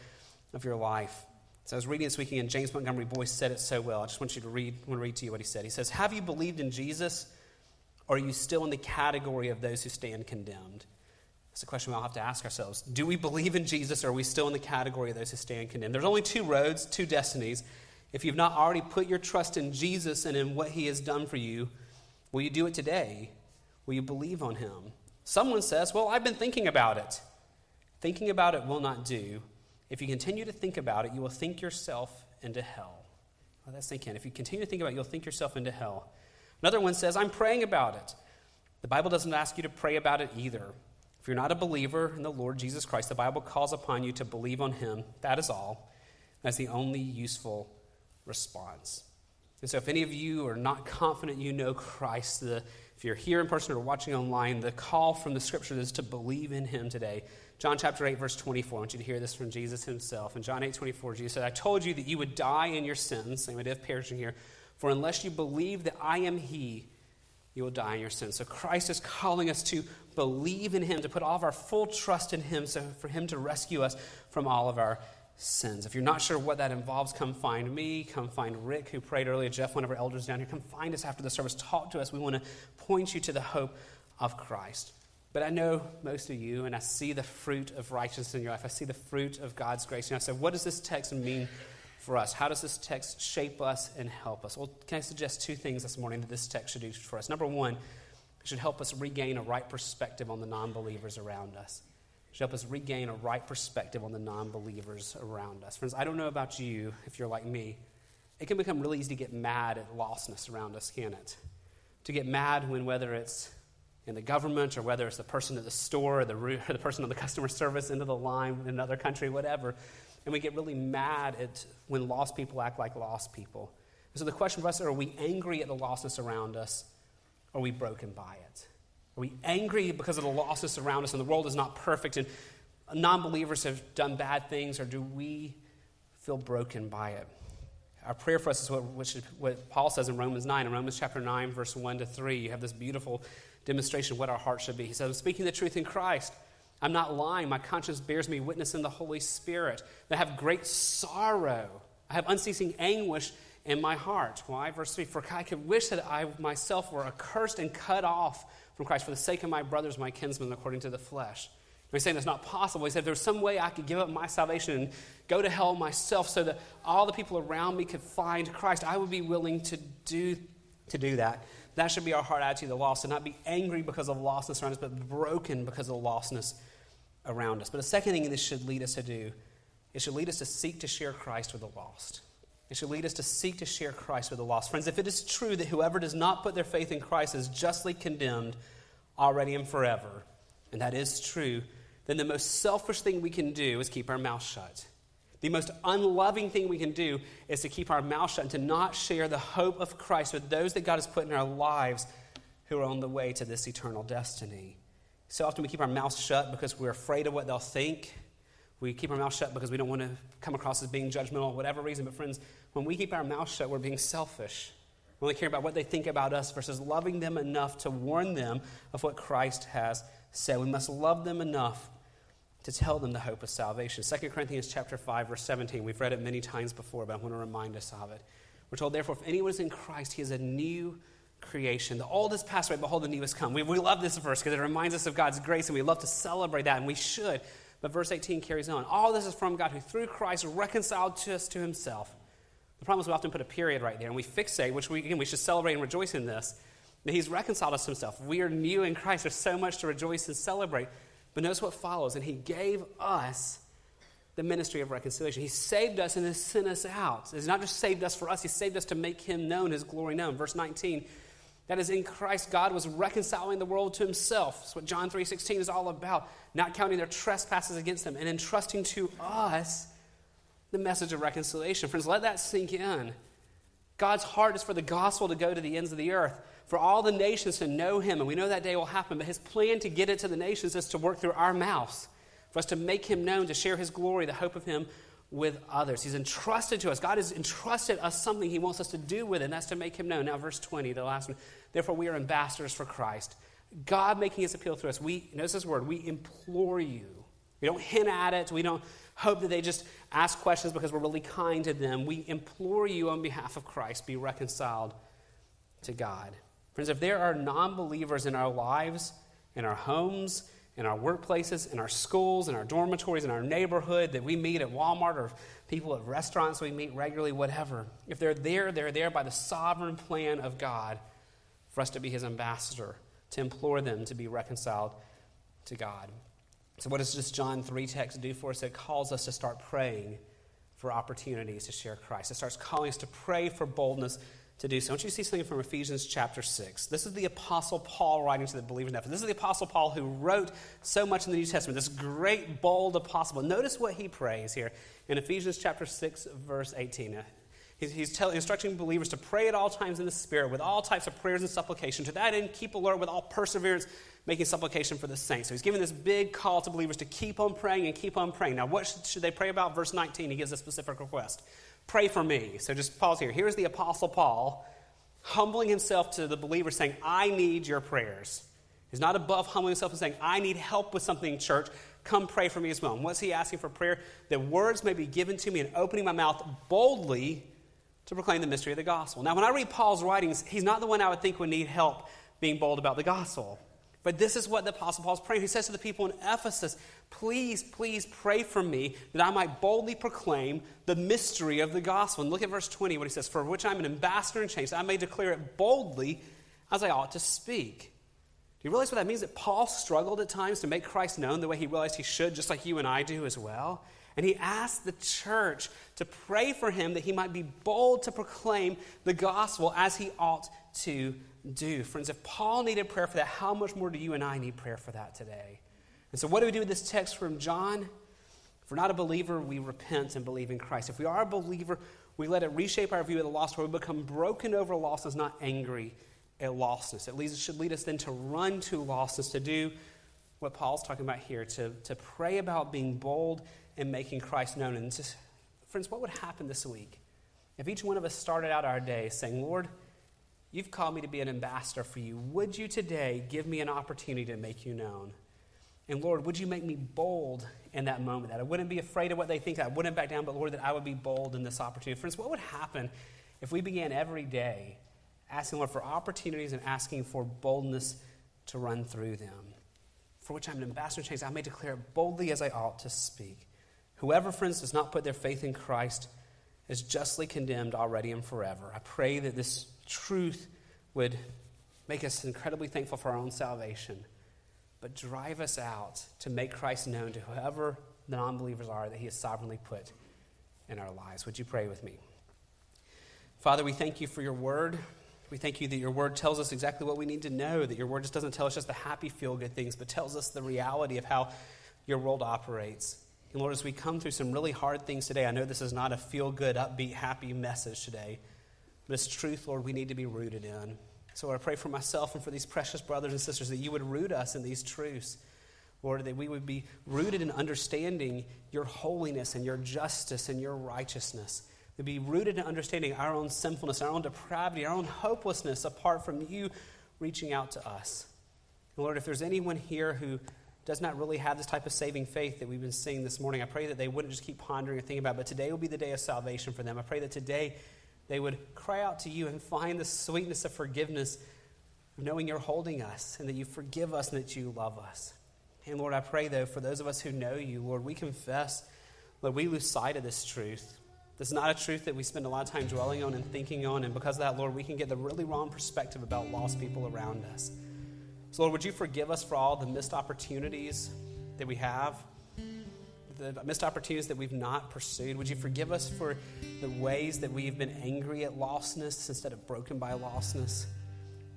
of your life. So I was reading this weekend, and James Montgomery Boice said it so well. I just want you to read, I want to read to you what he said. He says, Have you believed in Jesus, are you still in the category of those who stand condemned? That's a question we'll have to ask ourselves. Do we believe in Jesus, or are we still in the category of those who stand condemned? There's only two roads, two destinies. If you've not already put your trust in Jesus and in what he has done for you, will you do it today? Will you believe on him? Someone says, Well, I've been thinking about it. Thinking about it will not do. If you continue to think about it, you will think yourself into hell. Well, that's thinking. If you continue to think about it, you'll think yourself into hell. Another one says, I'm praying about it. The Bible doesn't ask you to pray about it either. If you're not a believer in the Lord Jesus Christ, the Bible calls upon you to believe on him. That is all. That's the only useful response. And so, if any of you are not confident you know Christ, the, if you're here in person or watching online, the call from the scripture is to believe in him today. John chapter 8, verse 24. I want you to hear this from Jesus himself. In John 8, 24, Jesus said, I told you that you would die in your sins. Same idea of perishing here. For unless you believe that I am he, you will die in your sins. So Christ is calling us to believe in him, to put all of our full trust in him, so for him to rescue us from all of our sins. If you're not sure what that involves, come find me. Come find Rick, who prayed earlier, Jeff, one of our elders down here. Come find us after the service. Talk to us. We want to point you to the hope of Christ. But I know most of you, and I see the fruit of righteousness in your life. I see the fruit of God's grace. And I said, what does this text mean for us? How does this text shape us and help us? Well, can I suggest two things this morning that this text should do for us? Number one, it should help us regain a right perspective on the non believers around us. It should help us regain a right perspective on the non believers around us. Friends, I don't know about you, if you're like me, it can become really easy to get mad at lostness around us, can it? To get mad when whether it's in the government or whether it's the person at the store or the, or the person on the customer service into the line in another country, whatever. And we get really mad at when lost people act like lost people. And so the question for us are we angry at the lostness around us? Or are we broken by it? Are we angry because of the lostness around us and the world is not perfect and non believers have done bad things? Or do we feel broken by it? Our prayer for us is what, which, what Paul says in Romans 9. In Romans chapter 9, verse 1 to 3, you have this beautiful demonstration of what our heart should be. He says, I'm speaking the truth in Christ. I'm not lying. My conscience bears me witness in the Holy Spirit. I have great sorrow. I have unceasing anguish in my heart. Why? Verse 3 For I could wish that I myself were accursed and cut off from Christ for the sake of my brothers, my kinsmen, according to the flesh. He's saying that's not possible. He said, if there's some way I could give up my salvation and go to hell myself so that all the people around me could find Christ. I would be willing to do, to do that. That should be our heart attitude, the loss, and not be angry because of lostness around us, but broken because of the lostness around us. But the second thing this should lead us to do, it should lead us to seek to share Christ with the lost. It should lead us to seek to share Christ with the lost. Friends, if it is true that whoever does not put their faith in Christ is justly condemned already and forever, and that is true, then the most selfish thing we can do is keep our mouth shut. The most unloving thing we can do is to keep our mouth shut and to not share the hope of Christ with those that God has put in our lives who are on the way to this eternal destiny. So often we keep our mouths shut because we're afraid of what they'll think. We keep our mouth shut because we don't want to come across as being judgmental, whatever reason. But, friends, when we keep our mouth shut, we're being selfish. We only care about what they think about us versus loving them enough to warn them of what Christ has said. We must love them enough to tell them the hope of salvation. 2 Corinthians chapter 5, verse 17. We've read it many times before, but I want to remind us of it. We're told, therefore, if anyone is in Christ, he is a new creation. The old has passed away, behold, the new has come. We, we love this verse because it reminds us of God's grace, and we love to celebrate that, and we should. But verse 18 carries on. All this is from God who, through Christ, reconciled to us to himself. The problem is we often put a period right there, and we fixate, which we, again, we should celebrate and rejoice in this, that he's reconciled us to himself. We are new in Christ. There's so much to rejoice and celebrate. But notice what follows. And he gave us the ministry of reconciliation. He saved us and has sent us out. He's not just saved us for us, He saved us to make Him known, His glory known. Verse 19, that is in Christ, God was reconciling the world to Himself. That's what John 3.16 is all about. Not counting their trespasses against them and entrusting to us the message of reconciliation. Friends, let that sink in. God's heart is for the gospel to go to the ends of the earth, for all the nations to know Him, and we know that day will happen, but His plan to get it to the nations is to work through our mouths for us to make him known, to share his glory, the hope of him with others. He's entrusted to us. God has entrusted us something he wants us to do with it, and that's to make him known. Now, verse 20, the last one. Therefore, we are ambassadors for Christ. God making his appeal through us. We, notice this word, we implore you. We don't hint at it. We don't hope that they just ask questions because we're really kind to them. We implore you on behalf of Christ, be reconciled to God. Friends, if there are non believers in our lives, in our homes, in our workplaces, in our schools, in our dormitories, in our neighborhood, that we meet at Walmart or people at restaurants we meet regularly, whatever. If they're there, they're there by the sovereign plan of God for us to be his ambassador, to implore them to be reconciled to God. So, what does this John 3 text do for us? It calls us to start praying for opportunities to share Christ. It starts calling us to pray for boldness to do so. Want you see something from Ephesians chapter 6. This is the Apostle Paul writing to the believers in Ephesus. This is the Apostle Paul who wrote so much in the New Testament, this great, bold apostle. Notice what he prays here in Ephesians chapter 6, verse 18. He's, telling, instructing believers to pray at all times in the Spirit with all types of prayers and supplication. To that end, keep alert with all perseverance, making supplication for the saints. So he's giving this big call to believers to keep on praying and keep on praying. Now, what should they pray about? Verse 19, he gives a specific request pray for me. So just pause here. Here's the Apostle Paul humbling himself to the believer, saying, I need your prayers. He's not above humbling himself and saying, I need help with something, church. Come pray for me as well. And what's he asking for prayer? That words may be given to me and opening my mouth boldly to proclaim the mystery of the gospel. Now, when I read Paul's writings, he's not the one I would think would need help being bold about the gospel. But this is what the Apostle Paul is praying. He says to the people in Ephesus, Please, please pray for me that I might boldly proclaim the mystery of the gospel. And look at verse 20, what he says, For which I'm an ambassador in chains, I may declare it boldly as I ought to speak. Do you realize what that means? That Paul struggled at times to make Christ known the way he realized he should, just like you and I do as well. And he asked the church to pray for him that he might be bold to proclaim the gospel as he ought to do. Friends, if Paul needed prayer for that, how much more do you and I need prayer for that today? And so, what do we do with this text from John? If we're not a believer, we repent and believe in Christ. If we are a believer, we let it reshape our view of the lost, where we become broken over lostness, not angry at lostness. It leads, should lead us then to run to lostness, to do what Paul's talking about here, to, to pray about being bold and making Christ known. And just, friends, what would happen this week if each one of us started out our day saying, Lord, You've called me to be an ambassador for you. Would you today give me an opportunity to make you known? And Lord, would you make me bold in that moment? That I wouldn't be afraid of what they think, that I wouldn't back down, but Lord, that I would be bold in this opportunity. Friends, what would happen if we began every day asking Lord for opportunities and asking for boldness to run through them? For which I'm an ambassador in chains, I may declare boldly as I ought to speak. Whoever, friends, does not put their faith in Christ is justly condemned already and forever. I pray that this truth would make us incredibly thankful for our own salvation, but drive us out to make Christ known to whoever the non believers are that He has sovereignly put in our lives. Would you pray with me? Father, we thank you for your word. We thank you that your word tells us exactly what we need to know, that your word just doesn't tell us just the happy, feel good things, but tells us the reality of how your world operates. And Lord, as we come through some really hard things today, I know this is not a feel good, upbeat, happy message today. It's truth, Lord, we need to be rooted in. So I pray for myself and for these precious brothers and sisters that you would root us in these truths. Lord, that we would be rooted in understanding your holiness and your justice and your righteousness. To be rooted in understanding our own sinfulness, our own depravity, our own hopelessness apart from you reaching out to us. And Lord, if there's anyone here who does not really have this type of saving faith that we've been seeing this morning, I pray that they wouldn't just keep pondering or thinking about it, but today will be the day of salvation for them. I pray that today they would cry out to you and find the sweetness of forgiveness, knowing you're holding us and that you forgive us and that you love us. And Lord, I pray, though, for those of us who know you, Lord, we confess, Lord, we lose sight of this truth. This is not a truth that we spend a lot of time dwelling on and thinking on. And because of that, Lord, we can get the really wrong perspective about lost people around us. So, Lord, would you forgive us for all the missed opportunities that we have? The missed opportunities that we've not pursued. Would you forgive us for the ways that we've been angry at lostness instead of broken by lostness?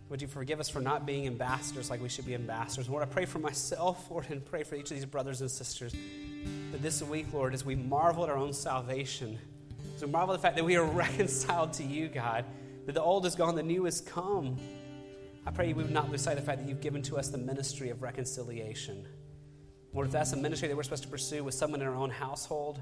Would you forgive us for not being ambassadors like we should be ambassadors? Lord, I pray for myself, Lord, and pray for each of these brothers and sisters that this week, Lord, as we marvel at our own salvation, as we marvel at the fact that we are reconciled to you, God, that the old is gone, the new has come. I pray we would not lose sight of the fact that you've given to us the ministry of reconciliation. Lord, if that's a ministry that we're supposed to pursue with someone in our own household,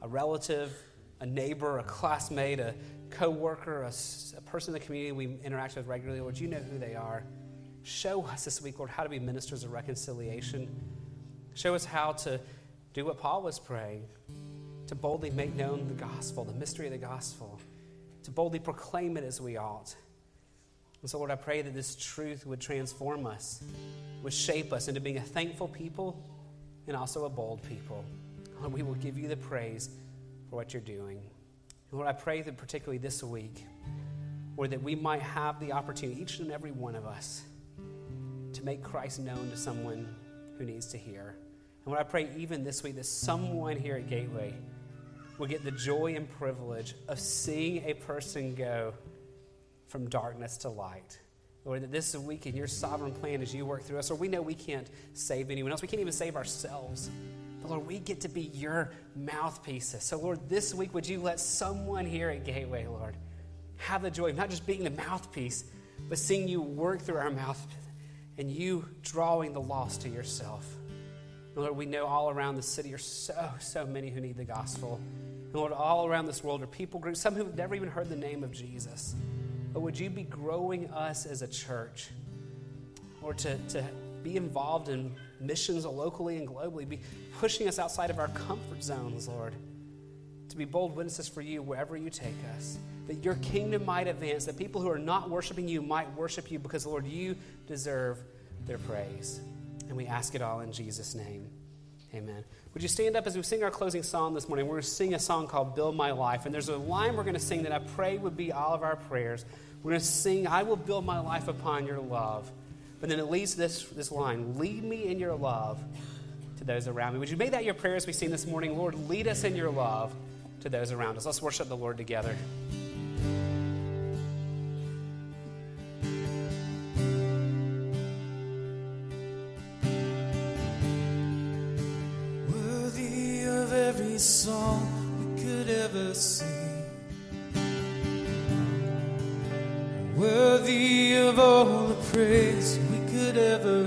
a relative, a neighbor, a classmate, a co-worker, a, a person in the community we interact with regularly, Lord, you know who they are. Show us this week, Lord, how to be ministers of reconciliation. Show us how to do what Paul was praying, to boldly make known the gospel, the mystery of the gospel, to boldly proclaim it as we ought. And so, Lord, I pray that this truth would transform us, would shape us into being a thankful people and also a bold people. Lord, we will give you the praise for what you're doing. And Lord, I pray that particularly this week, Lord, that we might have the opportunity, each and every one of us, to make Christ known to someone who needs to hear. And Lord, I pray even this week that someone here at Gateway will get the joy and privilege of seeing a person go from darkness to light. Lord, that this week in your sovereign plan as you work through us, or we know we can't save anyone else, we can't even save ourselves. But Lord, we get to be your mouthpieces. So, Lord, this week, would you let someone here at Gateway, Lord, have the joy of not just being the mouthpiece, but seeing you work through our mouth and you drawing the lost to yourself. Lord, we know all around the city are so, so many who need the gospel. And Lord, all around this world are people groups, some who have never even heard the name of Jesus. But would you be growing us as a church? Or to, to be involved in missions locally and globally, be pushing us outside of our comfort zones, Lord. To be bold witnesses for you wherever you take us. That your kingdom might advance, that people who are not worshiping you might worship you because, Lord, you deserve their praise. And we ask it all in Jesus' name. Amen. Would you stand up as we sing our closing song this morning? We're going to sing a song called Build My Life. And there's a line we're going to sing that I pray would be all of our prayers. We're going to sing, I will build my life upon your love. But then it leads this, this line Lead me in your love to those around me. Would you make that your prayer as we sing this morning? Lord, lead us in your love to those around us. Let's worship the Lord together. Ever. Worthy of all the praise we could ever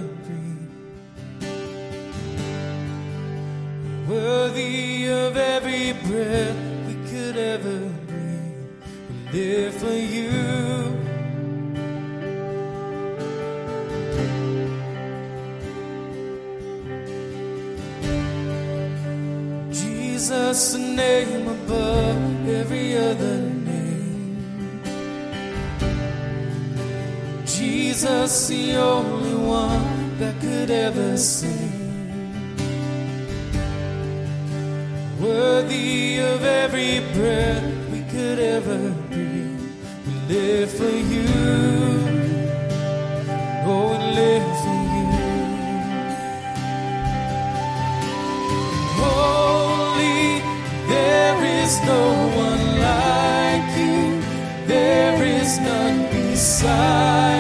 is no one like you. There is none beside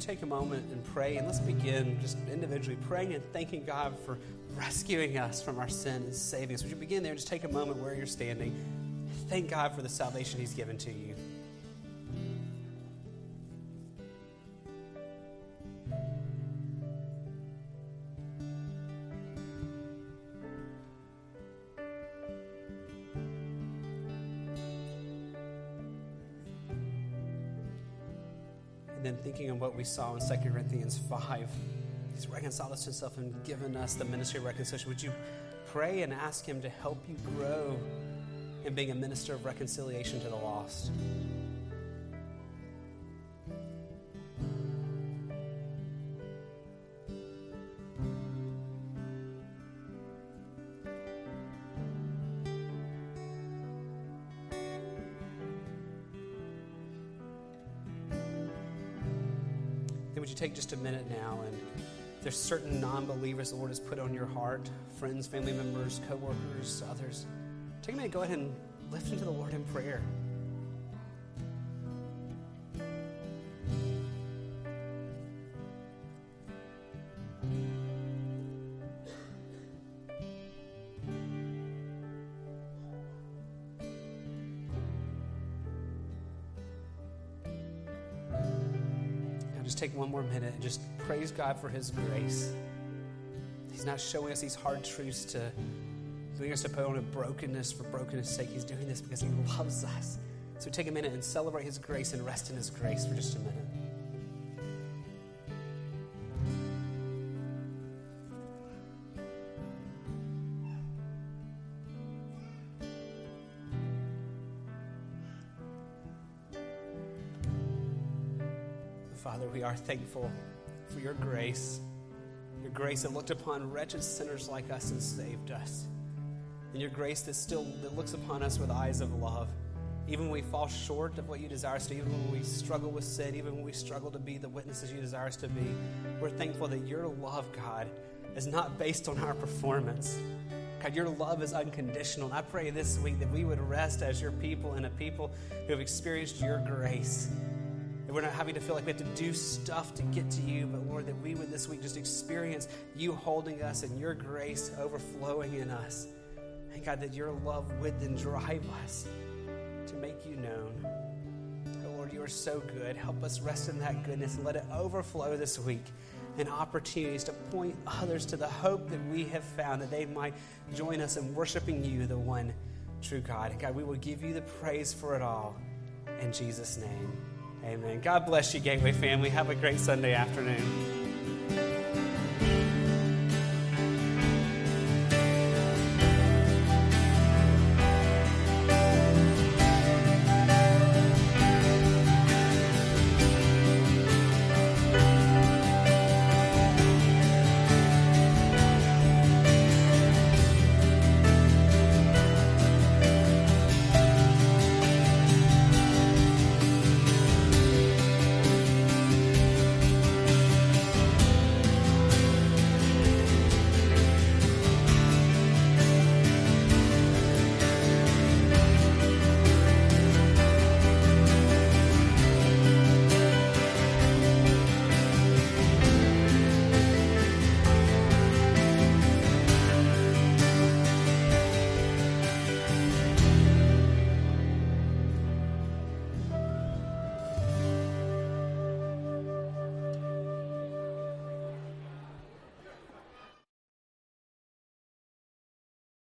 take a moment and pray? And let's begin just individually praying and thanking God for rescuing us from our sin and saving us. Would you begin there just take a moment where you're standing? Thank God for the salvation He's given to you. Thinking of what we saw in 2 Corinthians 5. He's reconciled us to himself and given us the ministry of reconciliation. Would you pray and ask him to help you grow in being a minister of reconciliation to the lost? Take just a minute now and there's certain non-believers the Lord has put on your heart, friends, family members, co-workers, others, take a minute, go ahead and lift them to the Lord in prayer. Just take one more minute and just praise God for His grace. He's not showing us these hard truths to doing us to put on a brokenness for brokenness' sake. He's doing this because He loves us. So take a minute and celebrate His grace and rest in His grace for just a minute. Thankful for your grace, your grace that looked upon wretched sinners like us and saved us, and your grace that still that looks upon us with eyes of love. Even when we fall short of what you desire us to, even when we struggle with sin, even when we struggle to be the witnesses you desire us to be, we're thankful that your love, God, is not based on our performance, God, your love is unconditional. And I pray this week that we would rest as your people and a people who have experienced your grace. That we're not having to feel like we have to do stuff to get to you, but Lord, that we would this week just experience you holding us and your grace overflowing in us. And God, that your love would then drive us to make you known. Oh, Lord, you are so good. Help us rest in that goodness and let it overflow this week and opportunities to point others to the hope that we have found, that they might join us in worshiping you, the one true God. And God, we will give you the praise for it all. In Jesus' name, Amen. God bless you, Gateway family. Have a great Sunday afternoon.